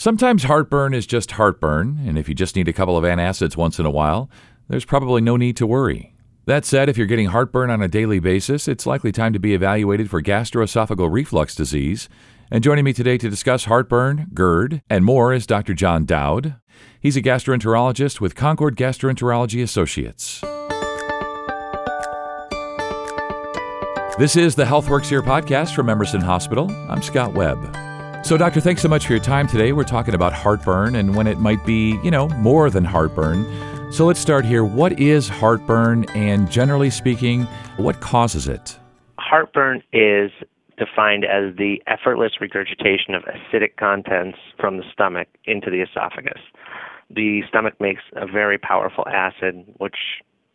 Sometimes heartburn is just heartburn, and if you just need a couple of antacids once in a while, there's probably no need to worry. That said, if you're getting heartburn on a daily basis, it's likely time to be evaluated for gastroesophageal reflux disease. And joining me today to discuss heartburn, GERD, and more is Dr. John Dowd. He's a gastroenterologist with Concord Gastroenterology Associates. This is the HealthWorks Here podcast from Emerson Hospital. I'm Scott Webb. So, Doctor, thanks so much for your time today. We're talking about heartburn and when it might be, you know, more than heartburn. So, let's start here. What is heartburn? And generally speaking, what causes it? Heartburn is defined as the effortless regurgitation of acidic contents from the stomach into the esophagus. The stomach makes a very powerful acid, which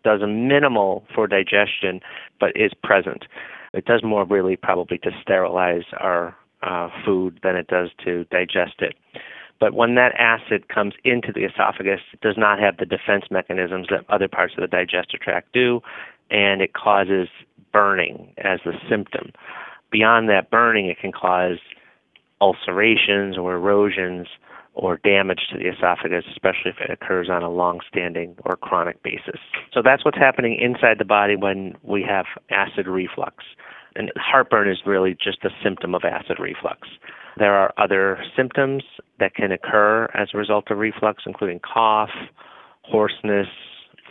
does a minimal for digestion, but is present. It does more really probably to sterilize our uh, food than it does to digest it. But when that acid comes into the esophagus, it does not have the defense mechanisms that other parts of the digestive tract do, and it causes burning as the symptom. Beyond that burning, it can cause ulcerations or erosions or damage to the esophagus, especially if it occurs on a long standing or chronic basis. So that's what's happening inside the body when we have acid reflux. And heartburn is really just a symptom of acid reflux. There are other symptoms that can occur as a result of reflux, including cough, hoarseness,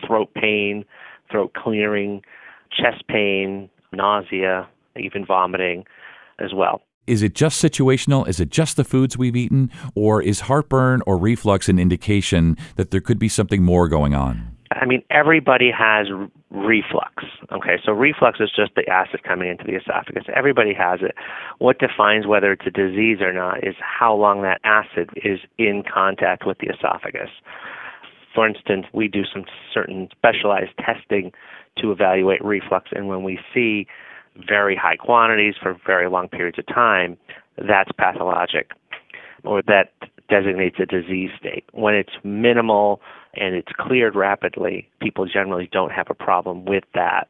throat pain, throat clearing, chest pain, nausea, even vomiting as well. Is it just situational? Is it just the foods we've eaten? Or is heartburn or reflux an indication that there could be something more going on? I mean, everybody has reflux. Okay, so reflux is just the acid coming into the esophagus. Everybody has it. What defines whether it's a disease or not is how long that acid is in contact with the esophagus. For instance, we do some certain specialized testing to evaluate reflux, and when we see very high quantities for very long periods of time, that's pathologic or that designates a disease state. When it's minimal and it's cleared rapidly, people generally don't have a problem with that.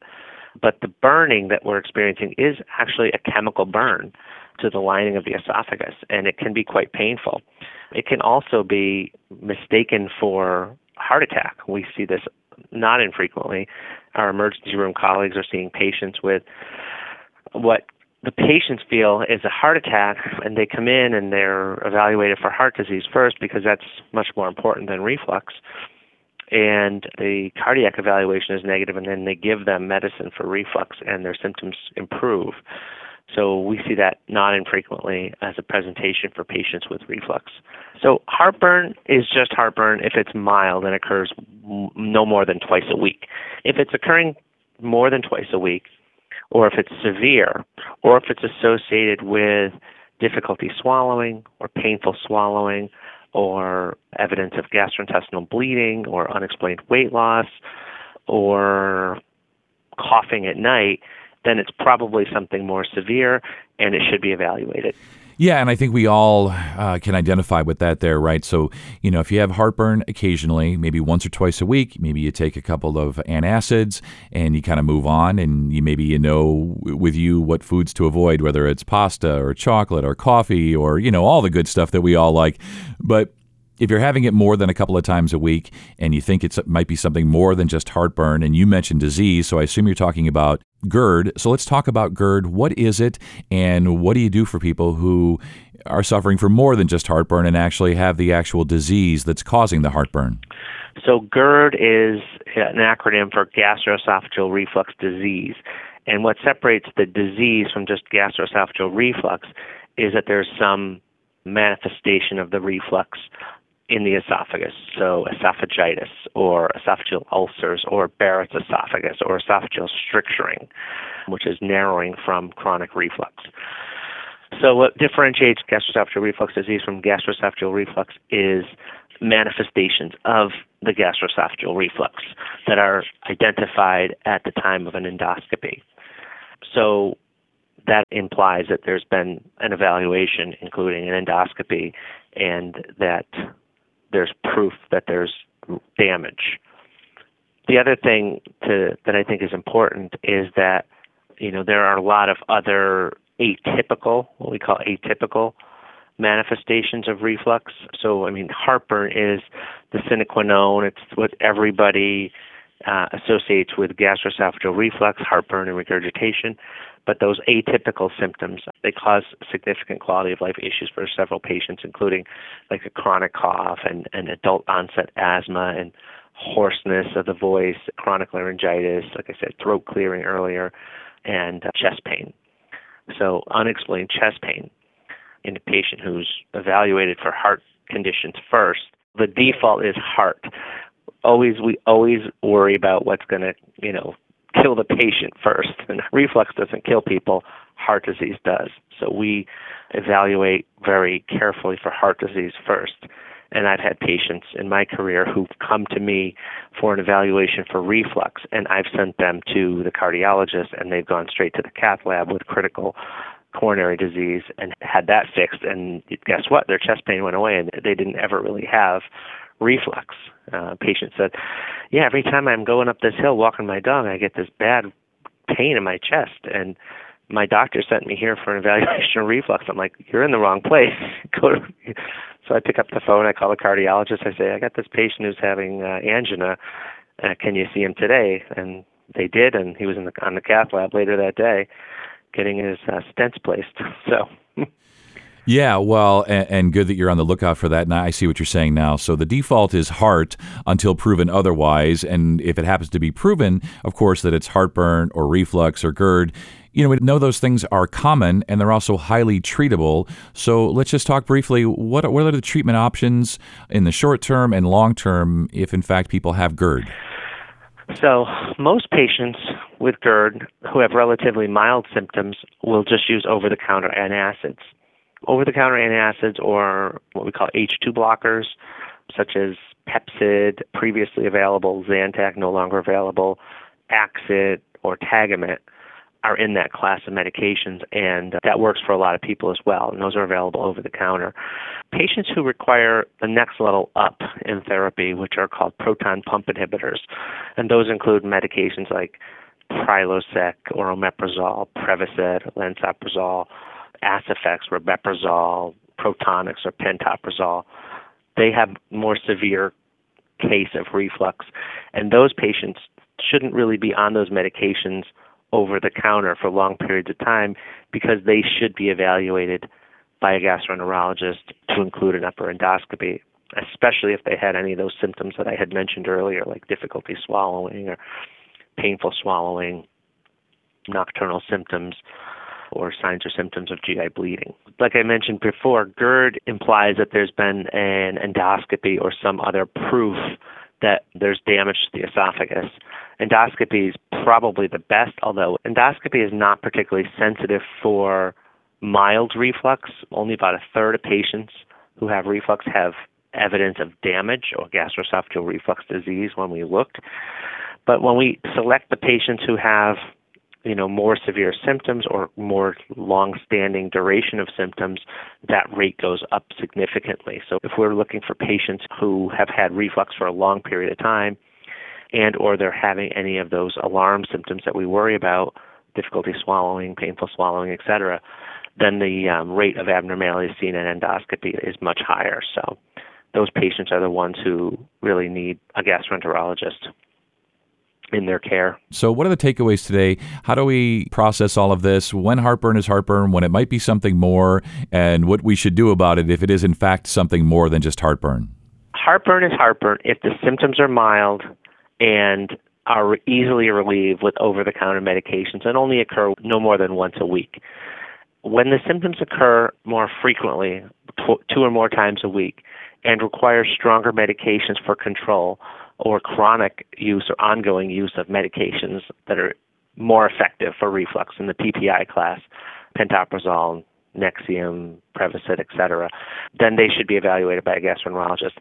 But the burning that we're experiencing is actually a chemical burn to the lining of the esophagus, and it can be quite painful. It can also be mistaken for heart attack. We see this not infrequently. Our emergency room colleagues are seeing patients with what the patients feel is a heart attack and they come in and they're evaluated for heart disease first because that's much more important than reflux and the cardiac evaluation is negative and then they give them medicine for reflux and their symptoms improve. So we see that not infrequently as a presentation for patients with reflux. So heartburn is just heartburn if it's mild and occurs no more than twice a week. If it's occurring more than twice a week or if it's severe, or if it's associated with difficulty swallowing or painful swallowing or evidence of gastrointestinal bleeding or unexplained weight loss or coughing at night, then it's probably something more severe and it should be evaluated. Yeah, and I think we all uh, can identify with that there, right? So, you know, if you have heartburn occasionally, maybe once or twice a week, maybe you take a couple of antacids and you kind of move on, and you maybe you know with you what foods to avoid, whether it's pasta or chocolate or coffee or you know all the good stuff that we all like, but if you're having it more than a couple of times a week and you think it might be something more than just heartburn, and you mentioned disease, so I assume you're talking about GERD. So let's talk about GERD. What is it, and what do you do for people who are suffering from more than just heartburn and actually have the actual disease that's causing the heartburn? So GERD is an acronym for gastroesophageal reflux disease. And what separates the disease from just gastroesophageal reflux is that there's some manifestation of the reflux in the esophagus, so esophagitis or esophageal ulcers or Barrett's esophagus or esophageal stricturing, which is narrowing from chronic reflux. So, what differentiates gastroesophageal reflux disease from gastroesophageal reflux is manifestations of the gastroesophageal reflux that are identified at the time of an endoscopy. So, that implies that there's been an evaluation, including an endoscopy, and that there's proof that there's damage. The other thing to, that I think is important is that you know there are a lot of other atypical, what we call atypical manifestations of reflux. So, I mean, heartburn is the sine qua non. It's what everybody uh, associates with gastroesophageal reflux, heartburn, and regurgitation. But those atypical symptoms, they cause significant quality of life issues for several patients, including like a chronic cough and, and adult onset asthma and hoarseness of the voice, chronic laryngitis, like I said, throat clearing earlier, and uh, chest pain. So, unexplained chest pain in a patient who's evaluated for heart conditions first, the default is heart. Always, we always worry about what's going to, you know, kill the patient first. And reflux doesn't kill people, heart disease does. So we evaluate very carefully for heart disease first. And I've had patients in my career who've come to me for an evaluation for reflux, and I've sent them to the cardiologist, and they've gone straight to the cath lab with critical coronary disease and had that fixed. And guess what? Their chest pain went away, and they didn't ever really have reflux. Uh, patient said, "Yeah, every time I'm going up this hill walking my dog, I get this bad pain in my chest." And my doctor sent me here for an evaluation of reflux. I'm like, "You're in the wrong place. Go to." So I pick up the phone. I call the cardiologist. I say, "I got this patient who's having uh, angina. Uh, can you see him today?" And they did, and he was in the on the cath lab later that day, getting his uh, stents placed. So. Yeah, well, and, and, good that you're on the lookout for that. And I see what you're saying now. So the default is heart until proven otherwise. And if it happens to be proven, of course, that it's heartburn or reflux or GERD, you know, we know those things are common and they're also highly treatable. So let's just talk briefly. What, what are the treatment options in the short term and long term if, in fact, people have GERD? So, most patients with GERD who have relatively mild symptoms will just use over the counter antacids over the counter antacids or what we call H2 blockers, such as Pepcid, previously available, Zantac, no longer available, Axid, or Tagamet are in that class of medications, and that works for a lot of people as well, and those are available over the counter. Patients who require the next level up in therapy, which are called proton pump inhibitors, and those include medications like Prilosec, or omeprazole, Prevacid, lansoprazole, Aciphex, rabeprazole, Protonix, or pantoprazole, they have more severe case of reflux, and those patients shouldn't really be on those medications over the counter for long periods of time because they should be evaluated by a gastroenterologist to include an upper endoscopy, especially if they had any of those symptoms that I had mentioned earlier, like difficulty swallowing or painful swallowing, nocturnal symptoms, or signs or symptoms of GI bleeding. Like I mentioned before, GERD implies that there's been an endoscopy or some other proof that there's damage to the esophagus. Endoscopy is probably the best, although endoscopy is not particularly sensitive for mild reflux. Only about a third of patients who have reflux have evidence of damage or gastroesophageal reflux disease when we looked. But when we select the patients who have you know more severe symptoms or more long-standing duration of symptoms, that rate goes up significantly. So if we're looking for patients who have had reflux for a long period of time, and or they're having any of those alarm symptoms that we worry about, difficulty swallowing, painful swallowing, etc., then the um, rate of abnormalities seen in endoscopy is much higher. So those patients are the ones who really need a gastroenterologist in their care. So, what are the takeaways today? How do we process all of this? When heartburn is heartburn, when it might be something more, and what we should do about it if it is in fact something more than just heartburn? Heartburn is heartburn if the symptoms are mild and are easily relieved with over the counter medications and only occur no more than once a week. When the symptoms occur more frequently, two or more times a week, and require stronger medications for control, or chronic use or ongoing use of medications that are more effective for reflux in the PPI class, pantoprazole, Nexium, Prevacid, etc., then they should be evaluated by a gastroenterologist.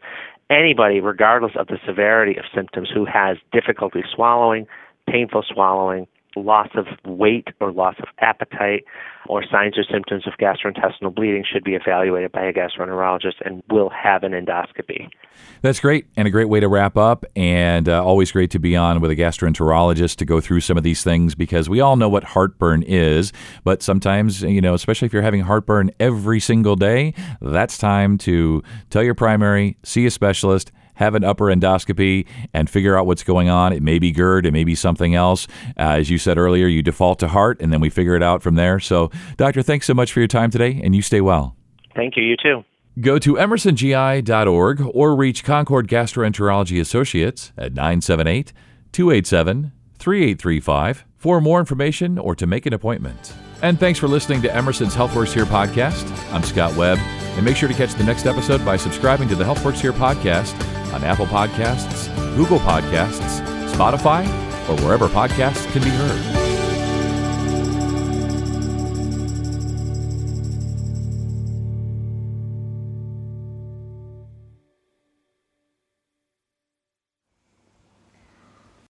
Anybody, regardless of the severity of symptoms, who has difficulty swallowing, painful swallowing, loss of weight or loss of appetite or signs or symptoms of gastrointestinal bleeding should be evaluated by a gastroenterologist and will have an endoscopy. That's great and a great way to wrap up. And uh, always great to be on with a gastroenterologist to go through some of these things because we all know what heartburn is. But sometimes, you know, especially if you're having heartburn every single day, that's time to tell your primary, see a specialist have an upper endoscopy and figure out what's going on. It may be GERD, it may be something else. Uh, as you said earlier, you default to heart, and then we figure it out from there. So, Doctor, thanks so much for your time today, and you stay well. Thank you. You too. Go to emersongi.org or reach Concord Gastroenterology Associates at 978 287 3835 for more information or to make an appointment. And thanks for listening to Emerson's HealthWorks Here podcast. I'm Scott Webb, and make sure to catch the next episode by subscribing to the HealthWorks Here podcast on Apple Podcasts, Google Podcasts, Spotify, or wherever podcasts can be heard.